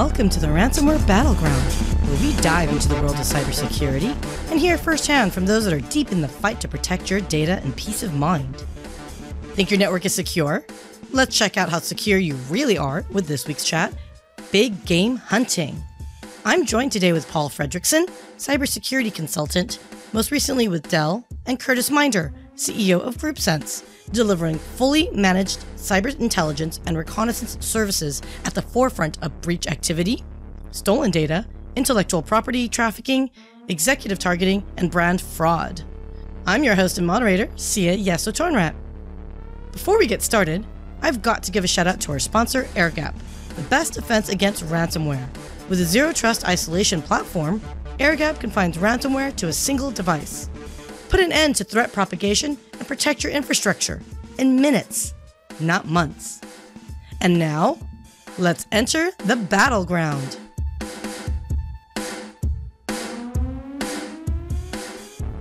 Welcome to the Ransomware Battleground, where we dive into the world of cybersecurity and hear firsthand from those that are deep in the fight to protect your data and peace of mind. Think your network is secure? Let's check out how secure you really are with this week's chat Big Game Hunting. I'm joined today with Paul Fredrickson, cybersecurity consultant, most recently with Dell, and Kurtis Minder, CEO of GroupSense, delivering fully managed cyber intelligence and reconnaissance services at the forefront of breach activity, stolen data, intellectual property trafficking, executive targeting, and brand fraud. I'm your host and moderator, Sia Yasso Tornrat. Before we get started, I've got to give a shout out to our sponsor, AirGap, the best defense against ransomware. With a zero trust isolation platform, AirGap confines ransomware to a single device. Put an end to threat propagation and protect your infrastructure in minutes, not months. And now, let's enter the battleground.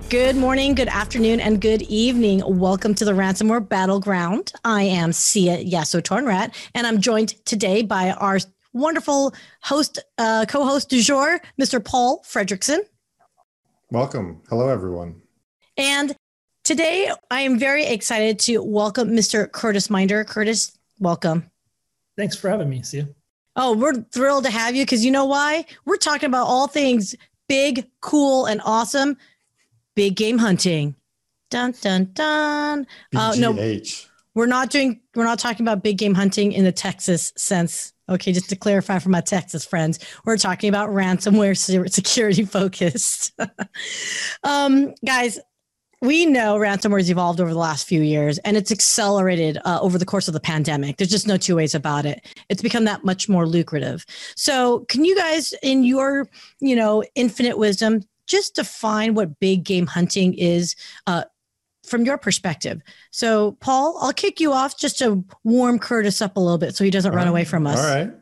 Good morning, good afternoon, and good evening. Welcome to the Ransomware Battleground. I am Sia Yasso Tornrat, and I'm joined today by our wonderful host, uh, co-host du jour, Mr. Paul Fredrickson. Welcome. Hello, everyone. And today I am very excited to welcome Mr. Kurtis Minder. Kurtis, welcome. Thanks for having me, Sia. Oh, we're thrilled to have you because you know why? We're talking about all things big, cool, and awesome. Big game hunting. Dun dun dun. Uh, no, we're not doing. We're not talking about big game hunting in the Texas sense. Okay, just to clarify for my Texas friends, we're talking about ransomware security focused. um, guys, we know ransomware has evolved over the last few years and it's accelerated uh, over the course of the pandemic there's just no two ways about it it's become that much more lucrative so can you guys in your you know infinite wisdom just define what big game hunting is uh, from your perspective so paul i'll kick you off just to warm Kurtis up a little bit so he doesn't All run right. away from us All right.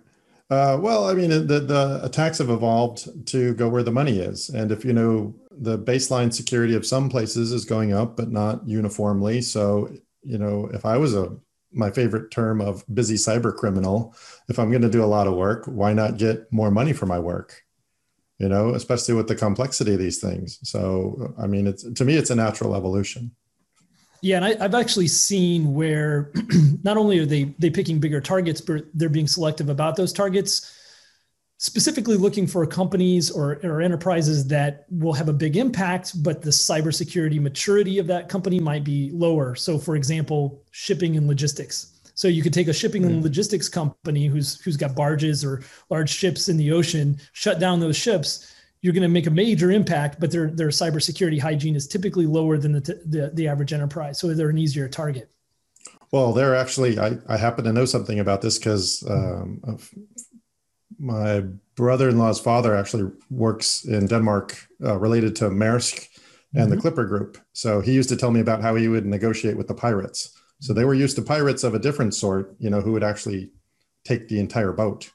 Uh, well, I mean, the, the attacks have evolved to go where the money is. And if you know the baseline security of some places is going up, but not uniformly. So, you know, if I was a my favorite term of busy cyber criminal, if I'm going to do a lot of work, why not get more money for my work? You know, especially with the complexity of these things. So, I mean, it's to me, it's a natural evolution. Yeah, and I, have actually seen where not only are they they picking bigger targets, but they're being selective about those targets specifically looking for companies or, or enterprises that will have a big impact, but the cybersecurity maturity of that company might be lower. So, for example, shipping and logistics. So you could take a shipping and logistics company who's who's got barges or large ships in the ocean, shut down those ships. You're going to make a major impact, but their their cybersecurity hygiene is typically lower than the, the, the average enterprise, so they're an easier target. Well, they're actually I, I happen to know something about this because um, my brother-in-law's father actually works in Denmark uh, related to Maersk and mm-hmm. the Clipper Group. So he used to tell me about how he would negotiate with the pirates. So they were used to pirates of a different sort, you know, who would actually take the entire boat.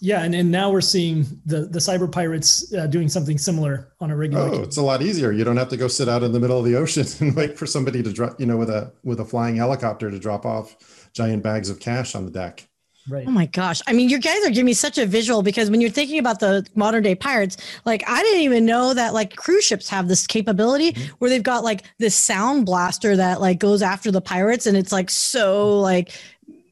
Yeah, and, and now we're seeing the the cyber pirates uh, doing something similar on a regular. Oh, it's a lot easier. You don't have to go sit out in the middle of the ocean and wait for somebody to drop, you know, with a with a flying helicopter to drop off giant bags of cash on the deck. Right. Oh my gosh. I mean, you guys are giving me such a visual because when you're thinking about the modern day pirates, like I didn't even know that like cruise ships have this capability mm-hmm. where they've got like this sound blaster that like goes after the pirates and it's like so like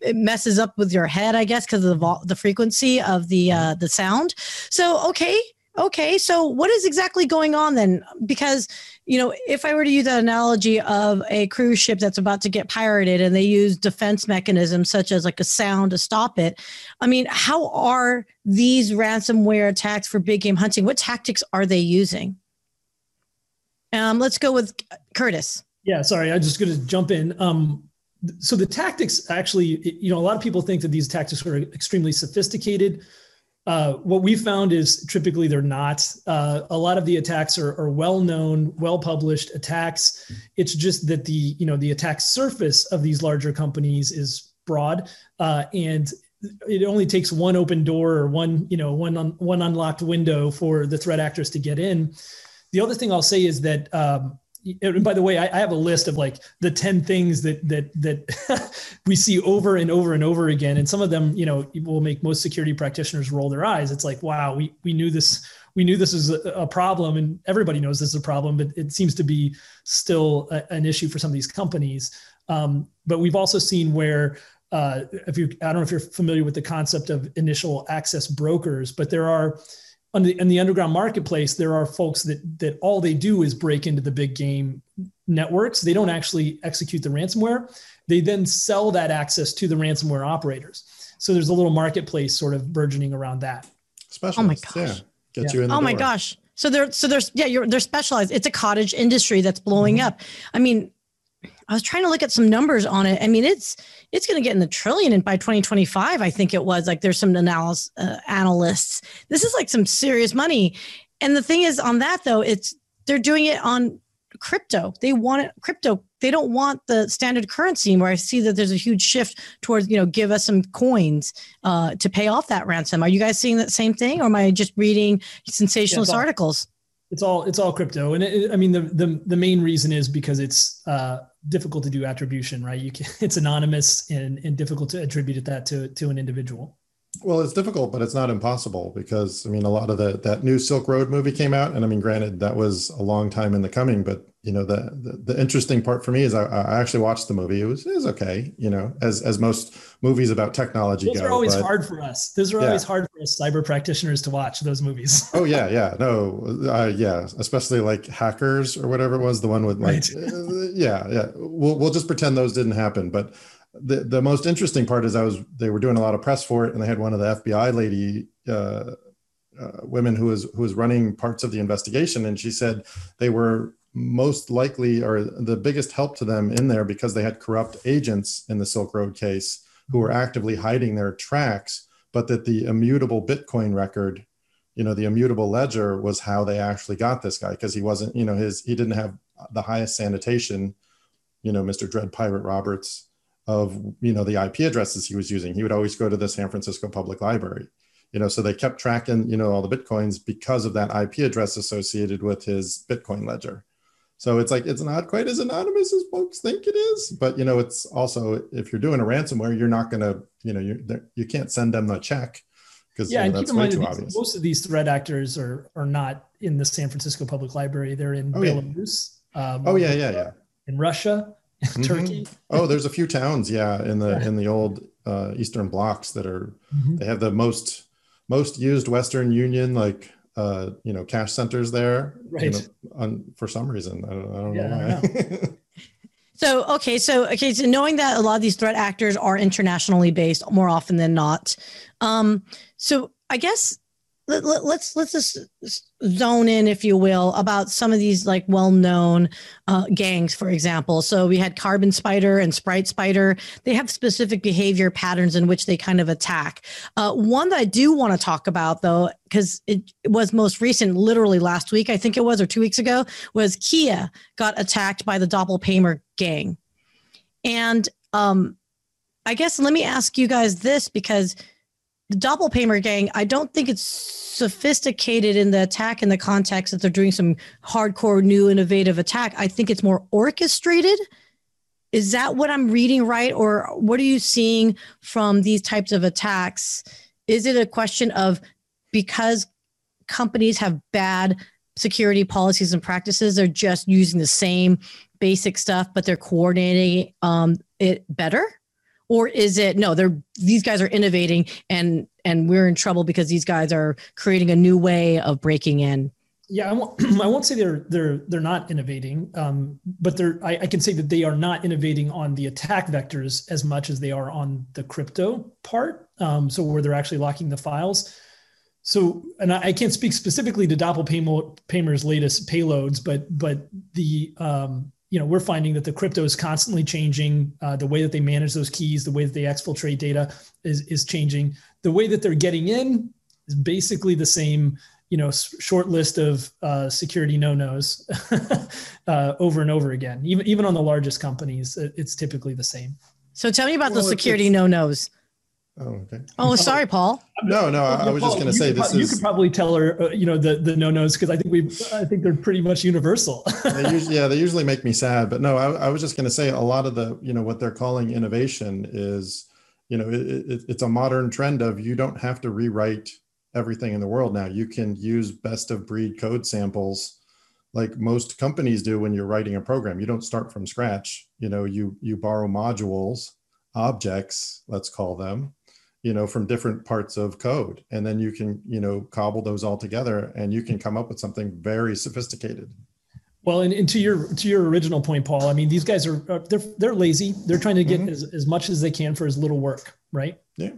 it messes up with your head, I guess, because of the the frequency of the uh mm-hmm. the sound. So okay, okay. So what is exactly going on then? Because you know, if I were to use that analogy of a cruise ship that's about to get pirated and they use defense mechanisms such as like a sound to stop it, I mean, how are these ransomware attacks for big game hunting? What tactics are they using? Um, let's go with Kurtis. Yeah, sorry, I'm just going to jump in. Um, so the tactics actually, you know, a lot of people think that these tactics are extremely sophisticated. Uh, what we found is typically they're not. Uh, a lot of the attacks are, are well-known, well-published attacks. It's just that the you know the attack surface of these larger companies is broad, uh, and it only takes one open door or one you know one un, one unlocked window for the threat actors to get in. The other thing I'll say is that um, and by the way, I, I, have a list of like the 10 things that that that we see over and over and over again. And some of them, you know, will make most security practitioners roll their eyes. It's like, wow, we we knew this, we knew this was a, a problem, and everybody knows this is a problem, but it seems to be still a, an issue for some of these companies. Um, but we've also seen where uh, if you I don't know if you're familiar with the concept of initial access brokers, but there are on the in the underground marketplace, there are folks that that all they do is break into the big game networks. They don't actually execute the ransomware. They then sell that access to the ransomware operators. So there's a little marketplace sort of burgeoning around that. Specialists, oh my gosh. yeah, get yeah. you in. oh door. my gosh. So they're so there's yeah you're they're specialized. It's a cottage industry that's blowing mm-hmm. up. I mean, I was trying to look at some numbers on it. I mean, it's it's going to get in the trillion, and by 2025, I think it was like there's some analysis uh, analysts. This is like some serious money. And the thing is, on that though, it's they're doing it on crypto. They want it crypto. They don't want the standard currency. Where I see that there's a huge shift towards you know give us some coins uh, to pay off that ransom. Are you guys seeing that same thing, or am I just reading sensationalist yeah, articles? It's all it's all crypto, and it, I mean the the the main reason is because it's uh, difficult to do attribution, right? You can, it's anonymous and, and difficult to attribute that to to an individual. Well, it's difficult, but it's not impossible because I mean, a lot of the that new Silk Road movie came out, and I mean, granted, that was a long time in the coming, but you know, the the, the interesting part for me is I, I, actually watched the movie. It was it was okay, you know, as as most movies about technology those go. Those are always but, hard for us. Those are yeah. always hard for us cyber practitioners to watch those movies. oh yeah, yeah, no, uh, yeah, especially like hackers or whatever it was, the one with like, right. uh, yeah, yeah. We'll we'll just pretend those didn't happen, but the the most interesting part is I was they were doing a lot of press for it, and they had one of the FBI lady uh, uh, women who was who was running parts of the investigation, and she said they were most likely or the biggest help to them in there because they had corrupt agents in the Silk Road case who were actively hiding their tracks, but that the immutable Bitcoin record, you know, the immutable ledger was how they actually got this guy because he wasn't, you know, his he didn't have the highest sanitation, you know, Mr. Dread Pirate Roberts of you know the IP addresses he was using. He would always go to the San Francisco Public Library, you know. So they kept tracking you know all the bitcoins because of that IP address associated with his Bitcoin ledger. So it's like it's not quite as anonymous as folks think it is, but you know it's also if you're doing a ransomware, you're not going to you know you you can't send them the check because yeah, you know, and keep in mind these, most of these threat actors are are not in the San Francisco Public Library. They're in oh, Belarus. Yeah. Um, oh yeah, yeah, yeah. In Russia. Mm-hmm. Turkey. oh, there's a few towns, yeah, in the yeah. in the old uh, Eastern blocks that are mm-hmm. they have the most most used Western Union like uh, you know cash centers there. Right. You know, on, for some reason, I don't, I don't yeah, know why. so okay, so okay, so knowing that a lot of these threat actors are internationally based more often than not, um, so I guess let, us let's, let's just zone in, if you will, about some of these like well-known uh, gangs, for example. So we had Carbon Spider and Sprite Spider. They have specific behavior patterns in which they kind of attack. Uh, one that I do want to talk about, though, because it was most recent, literally last week, I think it was, or two weeks ago, was Kia got attacked by the Doppelpaymer gang, and um, I guess let me ask you guys this because the Doppelpaymer gang, I don't think it's sophisticated in the attack in the context that they're doing some hardcore new innovative attack. I think it's more orchestrated. Is that what I'm reading right? Or what are you seeing from these types of attacks? Is it a question of because companies have bad security policies and practices, they're just using the same basic stuff, but they're coordinating um, it better? Or is it no they're these guys are innovating and and we're in trouble because these guys are creating a new way of breaking in. Yeah I won't, I won't say they're they're they're not innovating um, but they're I, I, can say that they are not innovating on the attack vectors as much as they are on the crypto part um, so where they're actually locking the files. So and I, I can't speak specifically to Doppelpaymer's latest payloads but but the um, you know we're finding that the crypto is constantly changing. Uh, the way that they manage those keys the way that they exfiltrate data is, is changing. The way that they're getting in is basically the same you know short list of uh, security no-nos uh, over and over again. Even even on the largest companies it's typically the same. So tell me about well, the security no-nos Oh, okay. Oh, sorry, Paul. No, no, I, I was just going to say this you is. You could probably tell her, uh, you know, the the no nos because I think we, I think they're pretty much universal. they usually, yeah, they usually make me sad. But no, I, I was just going to say a lot of the, you know, what they're calling innovation is, you know, it, it, it's a modern trend of you don't have to rewrite everything in the world now. You can use best of breed code samples like most companies do when you're writing a program. You don't start from scratch. You know, you you borrow modules, objects, let's call them, you know from different parts of code. And then you can you know cobble those all together and you can come up with something very sophisticated. Well and, and to your to your original point paul i mean these guys are they're they're lazy. They're trying to get mm-hmm. as, as much as they can for as little work right? Yeah.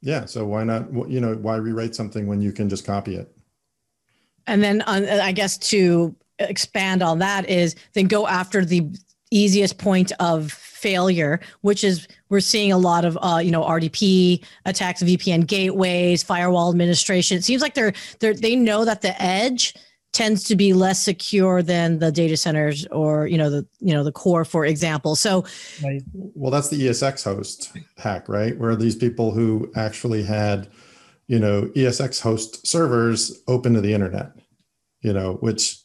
Yeah. So why not you know why rewrite something when you can just copy it? And then on, i guess to expand on that is then go after the easiest point of failure, which is we're seeing a lot of uh, you know RDP attacks, VPN gateways, firewall administration. It seems like they're they they know that the edge tends to be less secure than the data centers or you know the you know the core for example. So well that's the esx host hack right? Where these people who actually had you know esx host servers open to the internet you know which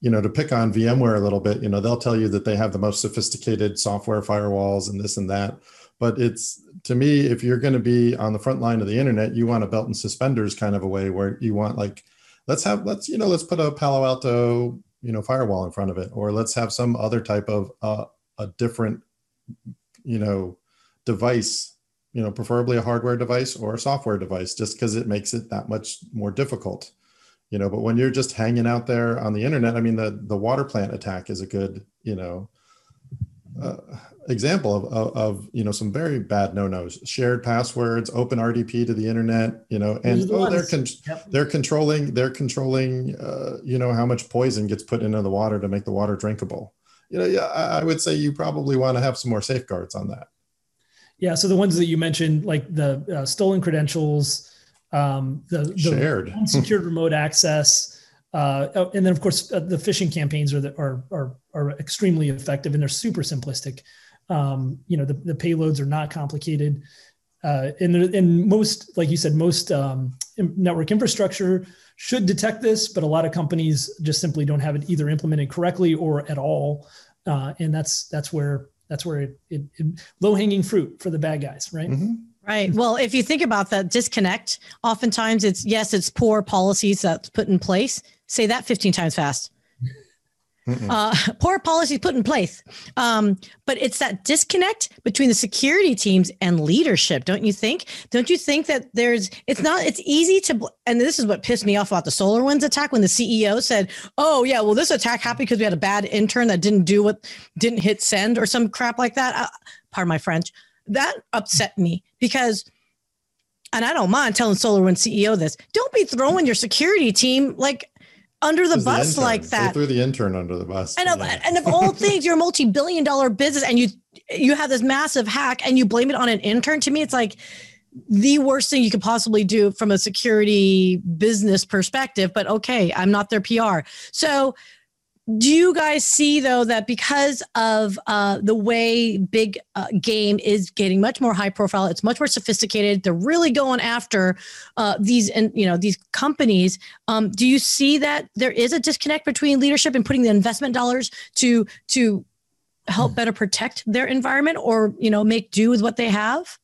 you know, to pick on VMware a little bit, you know, they'll tell you that they have the most sophisticated software firewalls and this and that. But it's to me, if you're going to be on the front line of the internet, you want a belt and suspenders kind of a way where you want like, let's have, let's, you know, let's put a Palo Alto, you know, firewall in front of it, or let's have some other type of uh, a different, you know, device, you know, preferably a hardware device or a software device, just because it makes it that much more difficult you know but when you're just hanging out there on the internet i mean the the water plant attack is a good you know uh, example of, of, of, you know some very bad no-nos. Shared passwords open rdp to the internet you know and oh they're con- yep. they're controlling they're controlling uh, you know how much poison gets put into the water to make the water drinkable. You know yeah i, I would say you probably want to have some more safeguards on that. Yeah so the ones that you mentioned like the uh, stolen credentials um, the, the shared unsecured remote access, uh, oh, and then of course uh, the phishing campaigns are, the, are are are extremely effective and they're super simplistic. Um, you know the, the payloads are not complicated, uh, and and most like you said most um, network infrastructure should detect this, but a lot of companies just simply don't have it either implemented correctly or at all, uh, and that's that's where that's where it, it, it low hanging fruit for the bad guys, right? Mm-hmm. Right. Well, if you think about that disconnect, oftentimes it's yes, it's poor policies that's put in place. Say that 15 times fast. Uh, poor policies put in place. Um, but it's that disconnect between the security teams and leadership, don't you think? Don't you think that there's, it's not, it's easy to, and this is what pissed me off about the SolarWinds attack when the CEO said, oh, yeah, well, this attack happened because we had a bad intern that didn't do what, didn't hit send or some crap like that. Uh, pardon my French that upset me because and I don't mind telling SolarWind CEO this. Don't be throwing your security team like under the bus the like that. They threw the intern under the bus. And of, yeah. and of all things, you're a multi-billion dollar business and you you have this massive hack and you blame it on an intern. To me, it's like the worst thing you could possibly do from a security business perspective. But okay, I'm not their PR. So do you guys see though that because of uh, the way big uh, game is getting much more high profile it's much more sophisticated they're really going after uh, these and you know these companies um, do you see that there is a disconnect between leadership and putting the investment dollars to to help better protect their environment or you know make do with what they have?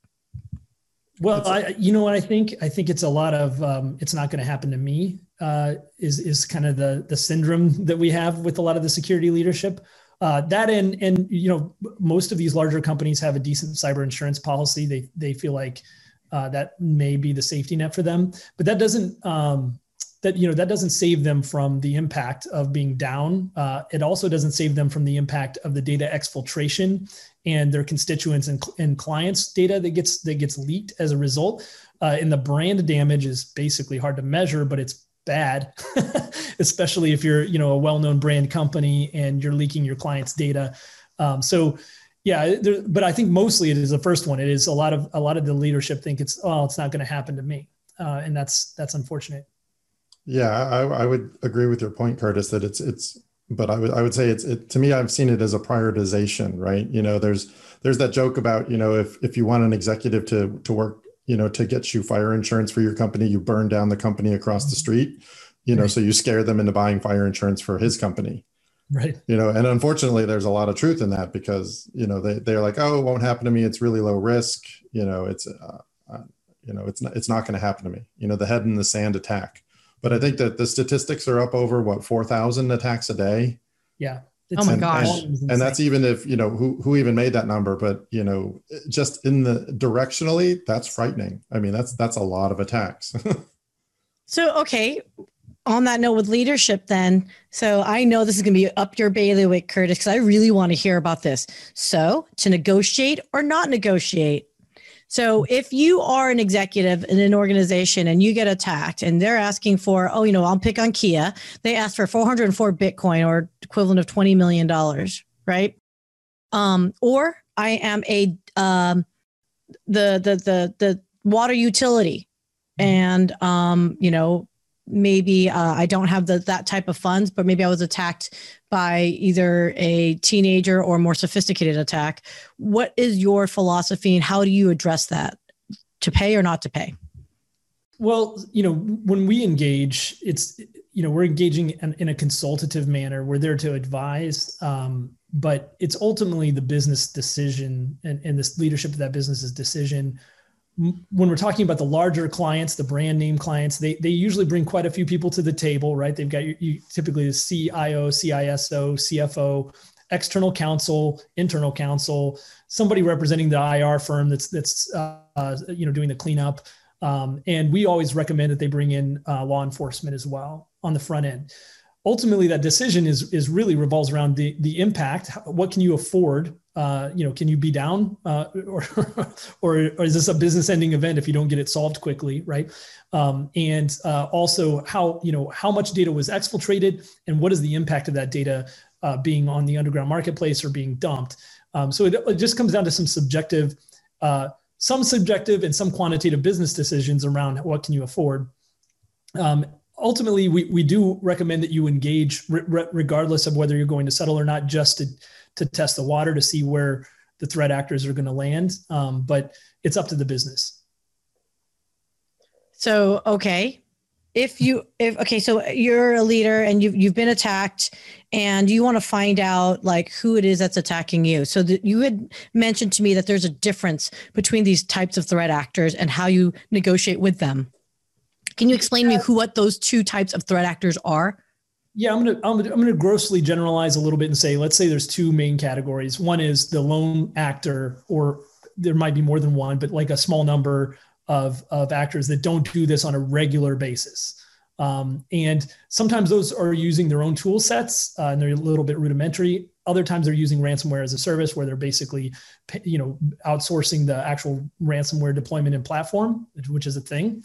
Well I, you know what i think? I think it's a lot of um, it's not going to happen to me uh, is is kind of the the syndrome that we have with a lot of the security leadership. Uh, that and and you know most of these larger companies have a decent cyber insurance policy. They they feel like uh, that may be the safety net for them, but that doesn't um, that you know that doesn't save them from the impact of being down. Uh, it also doesn't save them from the impact of the data exfiltration and their constituents and, and clients data that gets that gets leaked as a result. Uh, and the brand damage is basically hard to measure, but it's bad, especially if you're, you know, a well-known brand company and you're leaking your clients' data. Um, so, yeah, there, but I think mostly it is the first one. It is a lot of a lot of the leadership think it's oh, it's not going to happen to me, uh, and that's that's unfortunate. Yeah, I, I would agree with your point, Kurtis, that it's it's but I would I would say it's it, to me I've seen it as a prioritization, right? You know, there's there's that joke about you know if if you want an executive to to work you know to get you fire insurance for your company, you burn down the company across the street, you know, right. so you scare them into buying fire insurance for his company. Right. You know, and unfortunately, there's a lot of truth in that because you know they they're like, oh, it won't happen to me. It's really low risk. You know, it's uh, uh, you know it's not it's not going to happen to me. You know, the head in the sand attack. But I think that the statistics are up over what four thousand attacks a day. Yeah. It's, oh my gosh! And, and, that's even if you know who who even made that number, but you know, just in the directionally, that's frightening. I mean, that's that's a lot of attacks. so okay, on that note with leadership, then, so I know this is going to be up your bailiwick, Kurtis, because I really want to hear about this. So, to negotiate or not negotiate, so if you are an executive in an organization and you get attacked and they're asking for, oh, you know, I'll pick on Kia, they asked for 404 Bitcoin or equivalent of $20 million, right? Um, or I am a um, the the the the water utility and um, you know maybe uh, I don't have the, that type of funds, but maybe I was attacked by either a teenager or more sophisticated attack. What is your philosophy and how do you address that? To pay or not to pay? Well, you know, when we engage, it's, you know, we're engaging in, in a consultative manner. We're there to advise, um, but it's ultimately the business decision and, and this leadership of that business's decision when we're talking about the larger clients, the brand name clients, they, they usually bring quite a few people to the table, right? They've got you, you typically the CIO, CISO, CFO, external counsel, internal counsel, somebody representing the IR firm that's that's uh, you know doing the cleanup. Um, and we always recommend that they bring in uh, law enforcement as well on the front end. Ultimately, that decision is is really revolves around the the impact. What can you afford uh, you know, can you be down, uh, or, or, or is this a business-ending event if you don't get it solved quickly, right? Um, and uh, also, how you know how much data was exfiltrated, and what is the impact of that data uh, being on the underground marketplace or being dumped? Um, so it, it, just comes down to some subjective, uh, some subjective, and some quantitative business decisions around what can you afford. Um, ultimately, we we do recommend that you engage re- regardless of whether you're going to settle or not, just to to test the water to see where the threat actors are going to land. Um, but it's up to the business. So, okay. If you, if, okay, so you're a leader and you've, you've been attacked and you want to find out like who it is that's attacking you. So that you had mentioned to me that there's a difference between these types of threat actors and how you negotiate with them. Can you explain to me who, what those two types of threat actors are? Yeah, I'm gonna, I'm gonna grossly generalize a little bit and say, let's say there's two main categories. One is the lone actor, or there might be more than one, but like a small number of of actors that don't do this on a regular basis. Um, and sometimes those are using their own tool sets uh, and they're a little bit rudimentary. Other times they're using ransomware as a service where they're basically, you know, outsourcing the actual ransomware deployment and platform, which is a thing.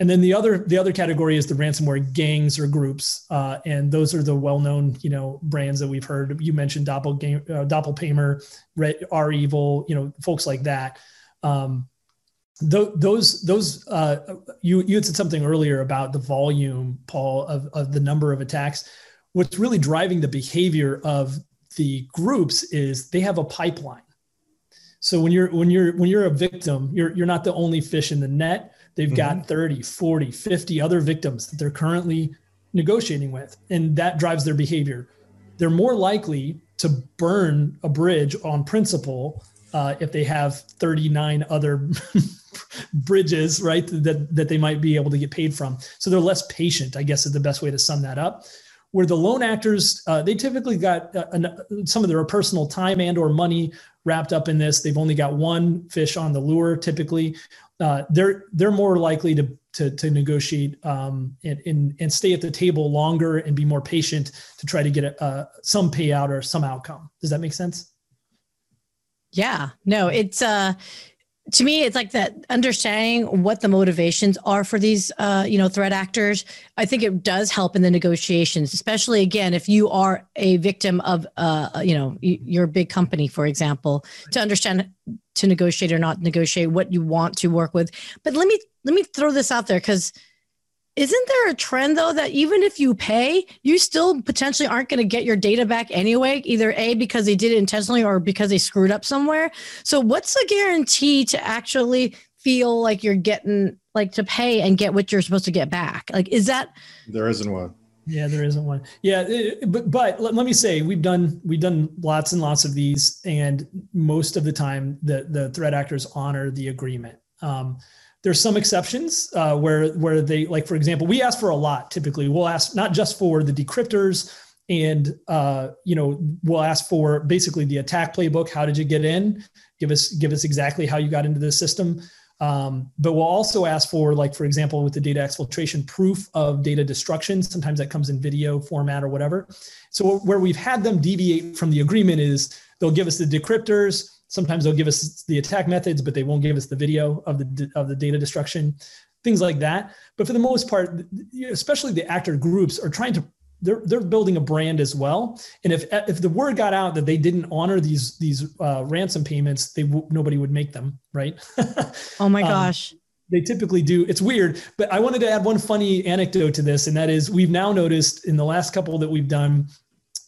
And then the other the other category is the ransomware gangs or groups, uh, and those are the well-known you know brands that we've heard. You mentioned Doppelganger, uh, Doppelpaymer, REvil, you know folks like that. Um, th- those those uh, you you had said something earlier about the volume, Paul, of of the number of attacks. What's really driving the behavior of the groups is they have a pipeline. So when you're when you're when you're a victim, you're you're not the only fish in the net They've mm-hmm. got 30, 40, 50 other victims that they're currently negotiating with, and that drives their behavior. They're more likely to burn a bridge on principle uh, if they have 39 other bridges, right, that, that they might be able to get paid from. So they're less patient, I guess is the best way to sum that up. Where the lone actors, uh, they typically got uh, an, some of their personal time and or money wrapped up in this. They've only got one fish on the lure typically uh, they're they're more likely to to, to negotiate um, and, and and stay at the table longer and be more patient to try to get a, some payout or some outcome. Does that make sense? Yeah, no, it's uh, to me it's like that understanding what the motivations are for these uh, you know threat actors. I think it does help in the negotiations especially again if you are a victim of uh, you know your big company for example to understand to negotiate or not negotiate what you want to work with. But let me let me throw this out there because isn't there a trend though that even if you pay, you still potentially aren't going to get your data back anyway, either A, because they did it intentionally or because they screwed up somewhere? So, what's the guarantee to actually feel like you're getting, like to pay and get what you're supposed to get back? Like, is that? There isn't one. Yeah, there isn't one. Yeah, it, but but let, let, me say we've done we've done lots and lots of these, and most of the time the the threat actors honor the agreement. Um, there's some exceptions uh, where where they like for example we ask for a lot typically. We'll ask not just for the decryptors and uh, you know we'll ask for basically the attack playbook. How did you get in? Give us give us exactly how you got into the system. Um, but we'll also ask for like for example with the data exfiltration proof of data destruction. Sometimes that comes in video format or whatever. So where we've had them deviate from the agreement is they'll give us the decryptors Sometimes they'll give us the attack methods, but they won't give us the video of the of the data destruction, things like that. But for the most part, especially the actor groups are trying to they're they're building a brand as well. And if if the word got out that they didn't honor these these uh, ransom payments, they nobody would make them, right? oh my um, gosh. Um, they typically do. It's weird, but I wanted to add one funny anecdote to this, and that is we've now noticed in the last couple that we've done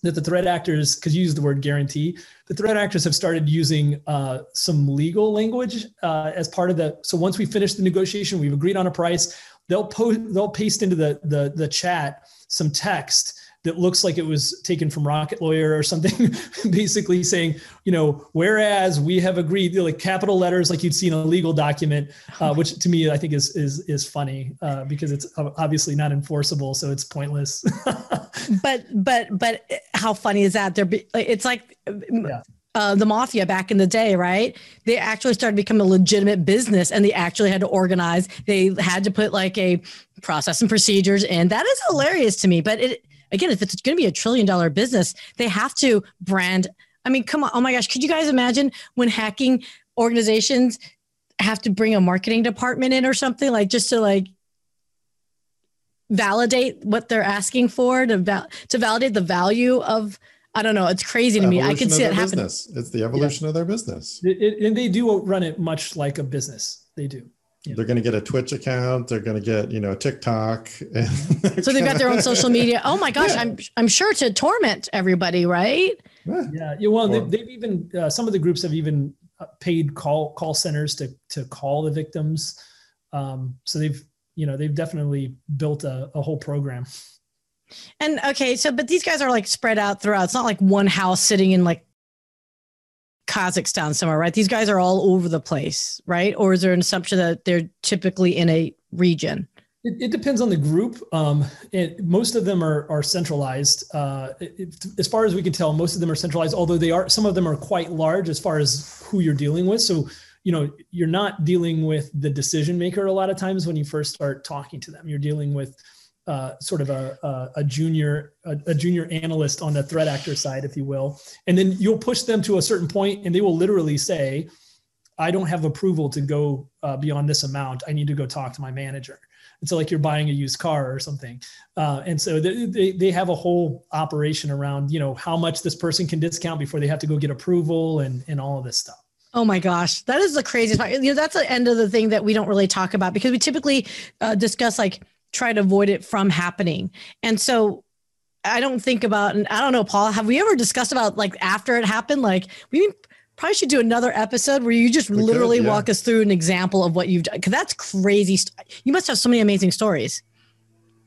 that the threat actors, because you use the word guarantee, the threat actors have started using uh, some legal language uh, as part of the. So once we finish the negotiation, we've agreed on a price. They'll post, they'll paste into the the the chat some text that looks like it was taken from Rocket Lawyer or something, basically saying, you know, whereas we have agreed, like capital letters, like you'd see in a legal document, uh, which to me I think is is is funny uh, because it's obviously not enforceable, so it's pointless. but but but how funny is that? There, be, it's like. Yeah. Uh, the mafia back in the day, right? They actually started becoming a legitimate business and they actually had to organize. They had to put like a process and procedures in. That is hilarious to me. But it again, if it's going to be a trillion dollar business, they have to brand. I mean, come on. Oh my gosh. Could you guys imagine when hacking organizations have to bring a marketing department in or something like just to like validate what they're asking for to val- to validate the value of I don't know. It's crazy to me. I can see it happen. Business. It's the evolution yeah. of their business. It, it, and they do run it much like a business. They do. Yeah. They're going to get a Twitch account. They're going to get, you know, a TikTok. so they've got their own social media. Oh my gosh, yeah. I'm I'm sure to torment everybody, right? Yeah. yeah well, they've, they've even uh, some of the groups have even uh, paid call call centers to to call the victims. Um, so they've you know they've definitely built a, a whole program. And okay, so but these guys are like spread out throughout. It's not like one house sitting in like Kazakhstan somewhere, right? These guys are all over the place, right? Or is there an assumption that they're typically in a region? It, it depends on the group. Um, it, most of them are, are centralized. Uh, it, as far as we can tell, most of them are centralized, although they are, some of them are quite large as far as who you're dealing with. So, you know, you're not dealing with the decision maker a lot of times when you first start talking to them. You're dealing with uh, sort of a, a, a junior a, a, junior analyst on the threat actor side, if you will, and then you'll push them to a certain point, and they will literally say, "I don't have approval to go uh, beyond this amount. I need to go talk to my manager." And so, like you're buying a used car or something, uh, and so they, they they have a whole operation around you know how much this person can discount before they have to go get approval and and all of this stuff. Oh my gosh, that is the craziest part. You know, that's the end of the thing that we don't really talk about because we typically uh, discuss like try to avoid it from happening. And so I don't think about, and I don't know, Paul, have we ever discussed about like after it happened? Like we probably should do another episode where you just we literally could, yeah. walk us through an example of what you've done. Cause that's crazy. You must have so many amazing stories.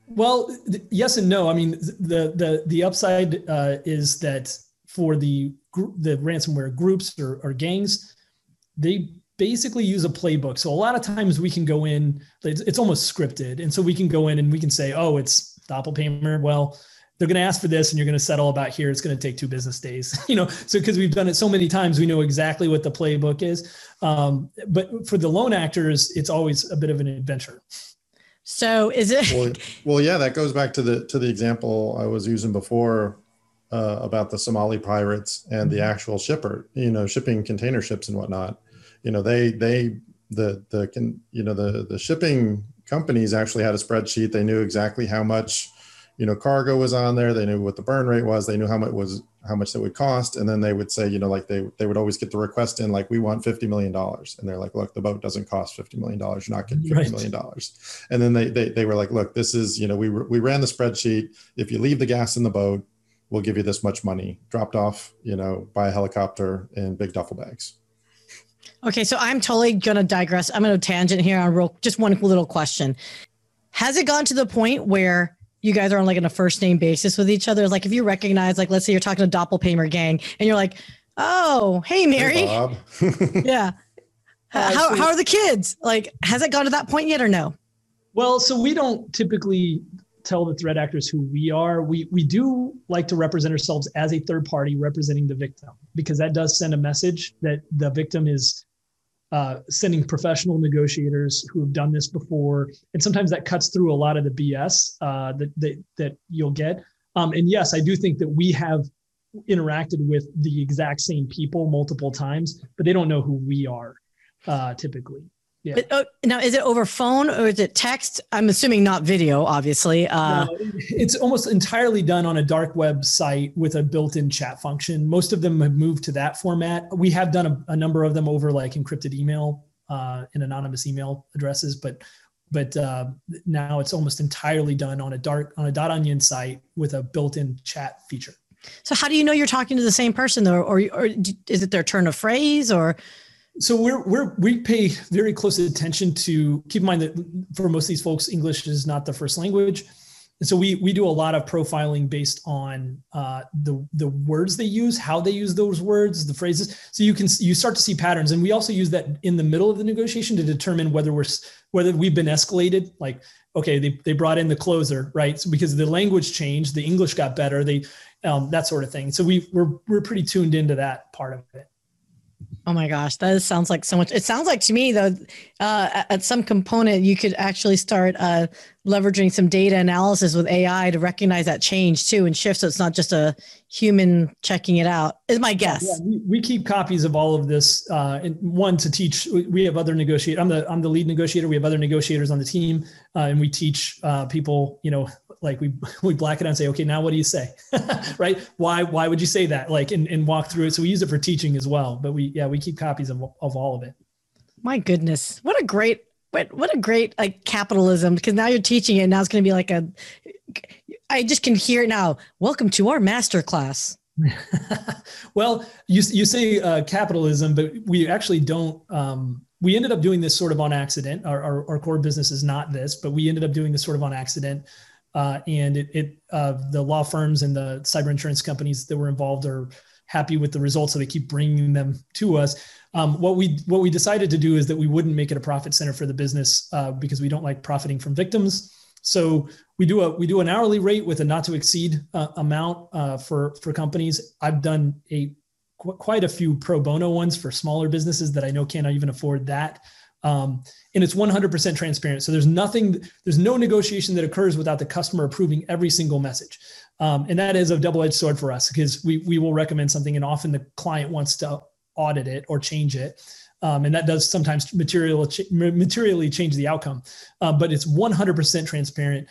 Well, th- yes and no. I mean, the, the, the upside uh, is that for the, the ransomware groups or, or gangs, they basically use a playbook. So a lot of times we can go in, it's, it's almost scripted. And so we can go in and we can say, oh, it's Doppelpaymer. Well, they're going to ask for this and you're going to settle about here. It's going to take two business days, you know? So, cause we've done it so many times, we know exactly what the playbook is. Um, but for the lone actors, it's always a bit of an adventure. So is it? well, well, yeah, that goes back to the, to the example I was using before uh, about the Somali pirates and the mm-hmm. actual shipper, you know, shipping container ships and whatnot you know they they the the can you know the the shipping companies actually had a spreadsheet they knew exactly how much you know, cargo was on there. They knew what the burn rate was. They knew how much was how much that would cost, and then they would say, you know, like they they would always get the request in, like we want fifty million dollars, and they're like, look, the boat doesn't cost fifty million dollars. You're not getting fifty right. million dollars. And then they, they they were like, look, this is you know, we we ran the spreadsheet. If you leave the gas in the boat, we'll give you this much money, dropped off, you know, by a helicopter in big duffel bags. Okay, so I'm totally gonna digress. I'm gonna tangent here on real just one little question. Has it gone to the point where you guys are on like on a first name basis with each other? Like if you recognize, like let's say you're talking to Doppelpaymer gang and you're like, oh, hey Mary. Hey, yeah. Uh, how, how are the kids? Like, has it gone to that point yet or no? Well, so we don't typically tell the threat actors who we are. We we do like to represent ourselves as a third party representing the victim because that does send a message that the victim is uh, sending professional negotiators who have done this before, and sometimes that cuts through a lot of the BS uh, that, that that you'll get. Um, and yes, I do think that we have interacted with the exact same people multiple times, but they don't know who we are uh, typically. Yeah. But, uh, now, is it over phone or is it text? I'm assuming not video, obviously. Uh, no, it's almost entirely done on a dark web site with a built-in chat function. Most of them have moved to that format. We have done a, a number of them over like encrypted email uh, and anonymous email addresses, but but uh, now it's almost entirely done on a dark on a dot onion site with a built-in chat feature. So how do you know you're talking to the same person, though, or, or is it their turn of phrase, or so we're we're we pay very close attention to keep in mind that for most of these folks english is not the first language. And so we we do a lot of profiling based on uh, the the words they use how they use those words the phrases. So you can you start to see patterns. And we also use that in the middle of the negotiation to determine whether we're whether we've been escalated. Like okay they, they brought in the closer right? So because the language changed the english got better they um, that sort of thing. So we we're we're pretty tuned into that part of it Oh my gosh, that sounds like so much. It sounds like to me though, uh, at some component, you could actually start uh, leveraging some data analysis with AI to recognize that change too and shift. So it's not just a human checking it out. Is my guess. Yeah, we, we, keep copies of all of this. Uh, and one to teach. We have other negotiate. I'm the I'm the lead negotiator. We have other negotiators on the team, uh, and we teach uh, people. You know, like we we black it out and say, okay, now what do you say? right? Why why would you say that? Like and, and walk through it. So we use it for teaching as well. But we yeah, we keep copies of, of all of it. My goodness. What a great what what a great like capitalism because now you're teaching it now it's going to be like a I just can hear it now. Welcome to our master class. well, you you say uh, capitalism, but we actually don't um, we ended up doing this sort of on accident. Our, our, our, core business is not this, but we ended up doing this sort of on accident. Uh, and it, it uh, the law firms and the cyber insurance companies that were involved are happy with the results, so they keep bringing them to us. Um, what we what we decided to do is that we wouldn't make it a profit center for the business uh, because we don't like profiting from victims. So we do a we do an hourly rate with a not to exceed uh, amount uh, for for companies. I've done a qu- quite a few pro bono ones for smaller businesses that I know can't even afford that. Um, and it's 100% transparent. So there's nothing, there's no negotiation that occurs without the customer approving every single message. Um, and that is a double-edged sword for us because we we will recommend something, and often the client wants to audit it or change it. Um, and that does sometimes material, materially change the outcome. Uh, but it's 100% transparent.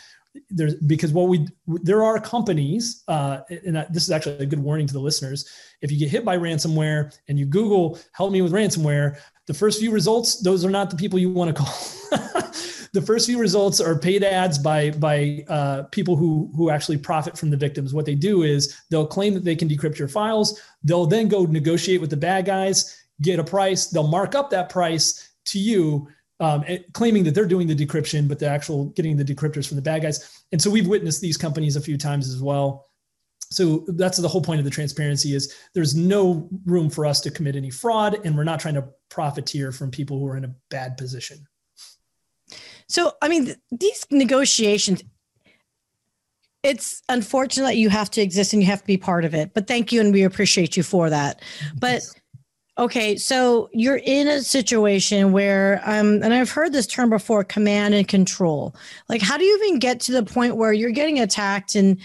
There's because what we there are companies, uh, and this is actually a good warning to the listeners. If you get hit by ransomware and you Google "help me with ransomware," the first few results those are not the people you want to call. the first few results are paid ads by by uh, people who who actually profit from the victims. What they do is they'll claim that they can decrypt your files. They'll then go negotiate with the bad guys, get a price. They'll mark up that price to you, um, claiming that they're doing the decryption, but they're actual getting the decryptors from the bad guys. And so we've witnessed these companies a few times as well. So that's the whole point of the transparency is there's no room for us to commit any fraud, and we're not trying to profiteer from people who are in a bad position. So, I mean, these negotiations, it's unfortunate you have to exist and you have to be part of it, but thank you. And we appreciate you for that. But okay, so you're in a situation where, um, and I've heard this term before command and control. Like, how do you even get to the point where you're getting attacked and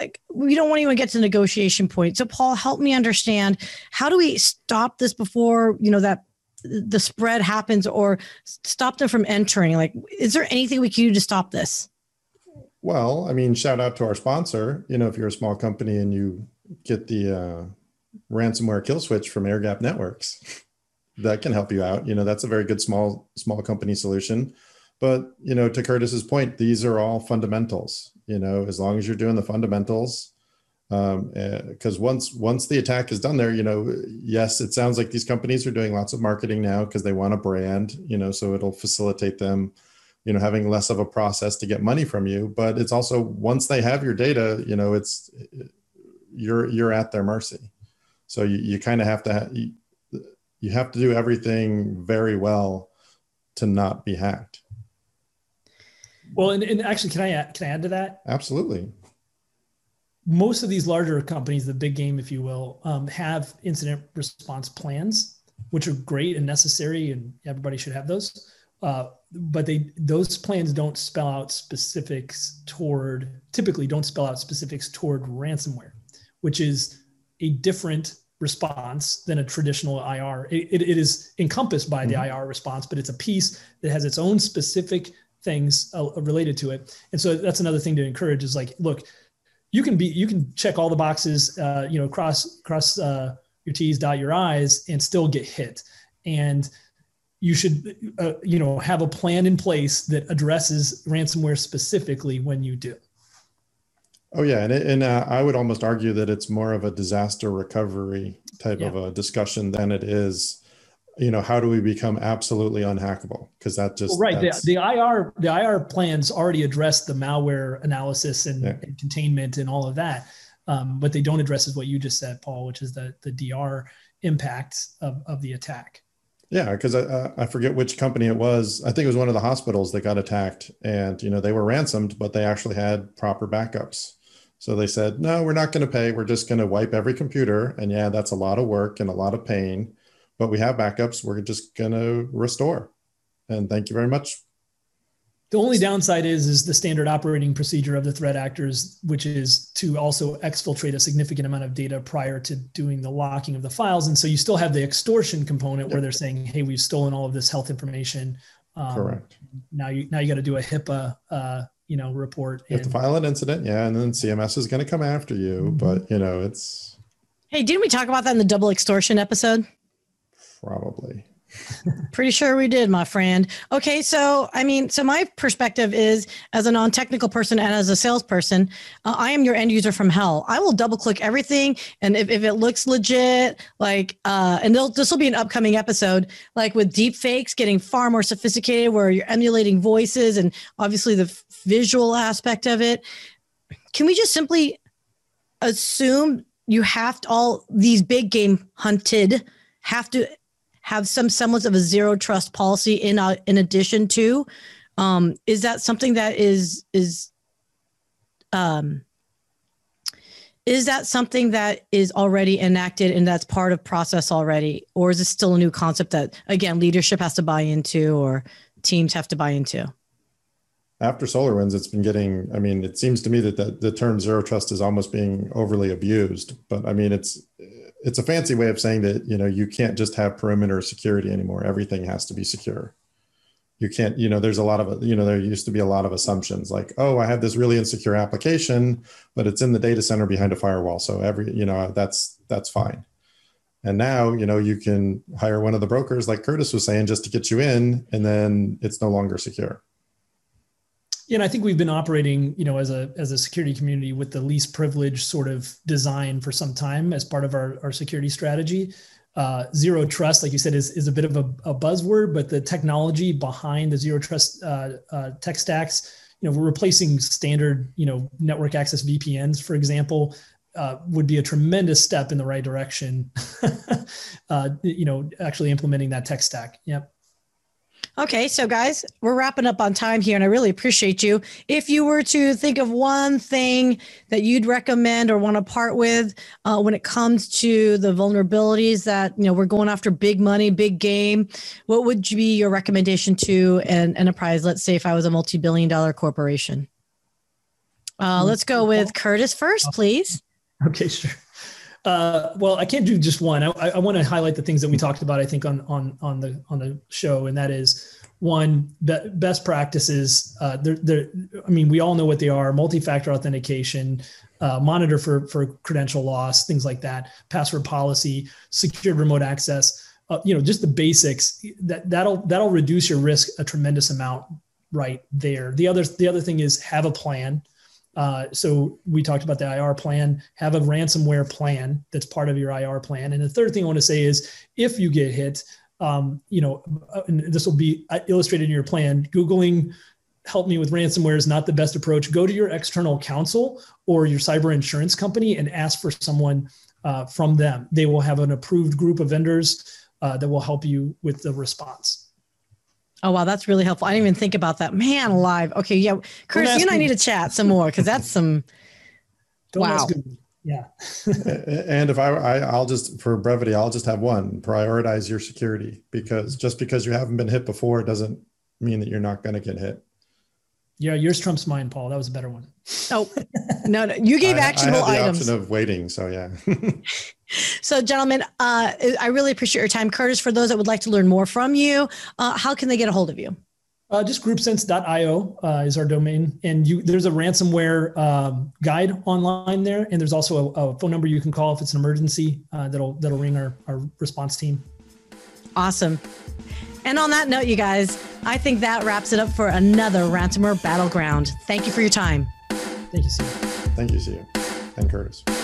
like, we don't want to get to the negotiation point. So, Paul, help me understand how do we stop this before, you know, that the spread happens or stop them from entering? Like, is there anything we can do to stop this? Well, I mean, shout out to our sponsor. You know, if you're a small company and you get the uh, ransomware kill switch from Air Gap Networks, that can help you out. You know, that's a very good small small company solution. But you know, to Kurtis's point, these are all fundamentals. You know, as long as you're doing the fundamentals, because um, once once the attack is done there, you know, yes, it sounds like these companies are doing lots of marketing now because they want a brand. You know, so it'll facilitate them you know having less of a process to get money from you but it's also once they have your data you know it's you're you're at their mercy so you, you kind of have to ha- you, you have to do everything very well to not be hacked. Well and, and actually can i add, can i add to that? Absolutely. Most of these larger companies the big game if you will um, have incident response plans which are great and necessary and everybody should have those. Uh, but they those plans don't spell out specifics toward typically don't spell out specifics toward ransomware, which is a different response than a traditional IR. It, it, it is encompassed by the mm-hmm. IR response, but it's a piece that has its own specific things uh, related to it. And so that's another thing to encourage is like, look, you can be you can check all the boxes, uh, you know, cross cross uh, your T's, dot your I's, and still get hit. And you should uh, you know have a plan in place that addresses ransomware specifically when you do oh yeah and, and uh, i would almost argue that it's more of a disaster recovery type yeah. of a discussion than it is you know how do we become absolutely unhackable because that just well, right the, the, ir the ir plans already address the malware analysis and, yeah. and containment and all of that um, what they don't address is what you just said paul which is the the dr impact of, of the attack yeah, because I, I forget which company it was. I think it was one of the hospitals that got attacked, and you know they were ransomed, but they actually had proper backups. So they said, no, we're not going to pay. We're just going to wipe every computer. And yeah, that's a lot of work and a lot of pain, but we have backups. We're just going to restore. And thank you very much. The only downside is is the standard operating procedure of the threat actors, which is to also exfiltrate a significant amount of data prior to doing the locking of the files. And so you still have the extortion component where they're saying, "Hey, we've stolen all of this health information." Um, Correct. Now you now you got to do a HIPAA, uh, you know, report. You have to file an incident, yeah, and then CMS is going to come after you. Mm-hmm. But you know, it's. Hey, didn't we talk about that in the double extortion episode? Probably. Pretty sure we did, my friend. Okay, so I mean, so my perspective is as a non technical person and as a salesperson, uh, I am your end user from hell. I will double click everything. And if, if it looks legit, like, uh, and this will be an upcoming episode, like with deep fakes getting far more sophisticated, where you're emulating voices and obviously the visual aspect of it. Can we just simply assume you have to all these big game hunted have to have some semblance of a zero trust policy in uh, in addition to um, is that something that is is um, is that something that is already enacted and that's part of process already or is it still a new concept that again leadership has to buy into or teams have to buy into after SolarWinds, it's been getting. I mean, it seems to me that the, the term zero trust is almost being overly abused. But I mean, it's it's a fancy way of saying that you know you can't just have perimeter security anymore. Everything has to be secure. You can't you know there's a lot of you know there used to be a lot of assumptions like oh i have this really insecure application but it's in the data center behind a firewall. So every you know that's that's fine. And now you know you can hire one of the brokers like Kurtis was saying just to get you in and then it's no longer secure yeah, and I think we've been operating, you know, as a as a security community with the least privilege sort of design for some time as part of our, our security strategy. Uh, zero trust, like you said, is, is a bit of a, a buzzword, but the technology behind the zero trust uh, uh, tech stacks, you know, we're replacing standard, you know, network access VPNs, for example, uh, would be a tremendous step in the right direction. Uh, you know, actually implementing that tech stack. Yep. Okay, so guys, we're wrapping up on time here, and I really appreciate you. If you were to think of one thing that you'd recommend or want to part with uh, when it comes to the vulnerabilities that you know we're going after big money, big game, what would be your recommendation to an enterprise? Let's say if I was a multi-billion-dollar corporation. Uh, hmm. let's go with Kurtis first, please. Okay, sure. Uh, well, I can't do just one. I, I want to highlight the things that we talked about. I think on on on the on the show, and that is one be- best practices. Uh, they're, they're, I mean, we all know what they are: multi-factor authentication, uh, monitor for for credential loss, things like that, password policy, secured remote access. Uh, you know, just the basics. That that'll that'll reduce your risk a tremendous amount right there. The other the other thing is have a plan. Uh, so we talked about the IR plan. Have a ransomware plan that's part of your IR plan. And the third thing I want to say is, if you get hit, um, you know, uh, this will be uh, illustrated in your plan. Googling help me with ransomware is not the best approach. Go to your external counsel or your cyber insurance company and ask for someone uh, from them. They will have an approved group of vendors uh, that will help you with the response. Oh wow, that's really helpful. I didn't even think about that. Man, alive. Okay, yeah, Chris, you and I need to chat some more because that's some. Don't wow. Yeah. and if I, I, I'll just for brevity, I'll just have one. Prioritize your security because just because you haven't been hit before doesn't mean that you're not going to get hit. Yeah, yours trumps mine, Paul. That was a better one. Oh no, no. you gave actionable I, I had the items. Option of waiting, so yeah. so, gentlemen, uh, I really appreciate your time, Kurtis. For those that would like to learn more from you, uh, how can they get a hold of you? Uh, just groupsense.io uh, is our domain, and you there's a ransomware um, guide online there, and there's also a, a, phone number you can call if it's an emergency. Uh, that'll that'll ring our our response team. Awesome. And on that note, you guys, I think that wraps it up for another ransomware battleground. Thank you for your time. Thank you, Sia. Thank you, Sia. And Kurtis.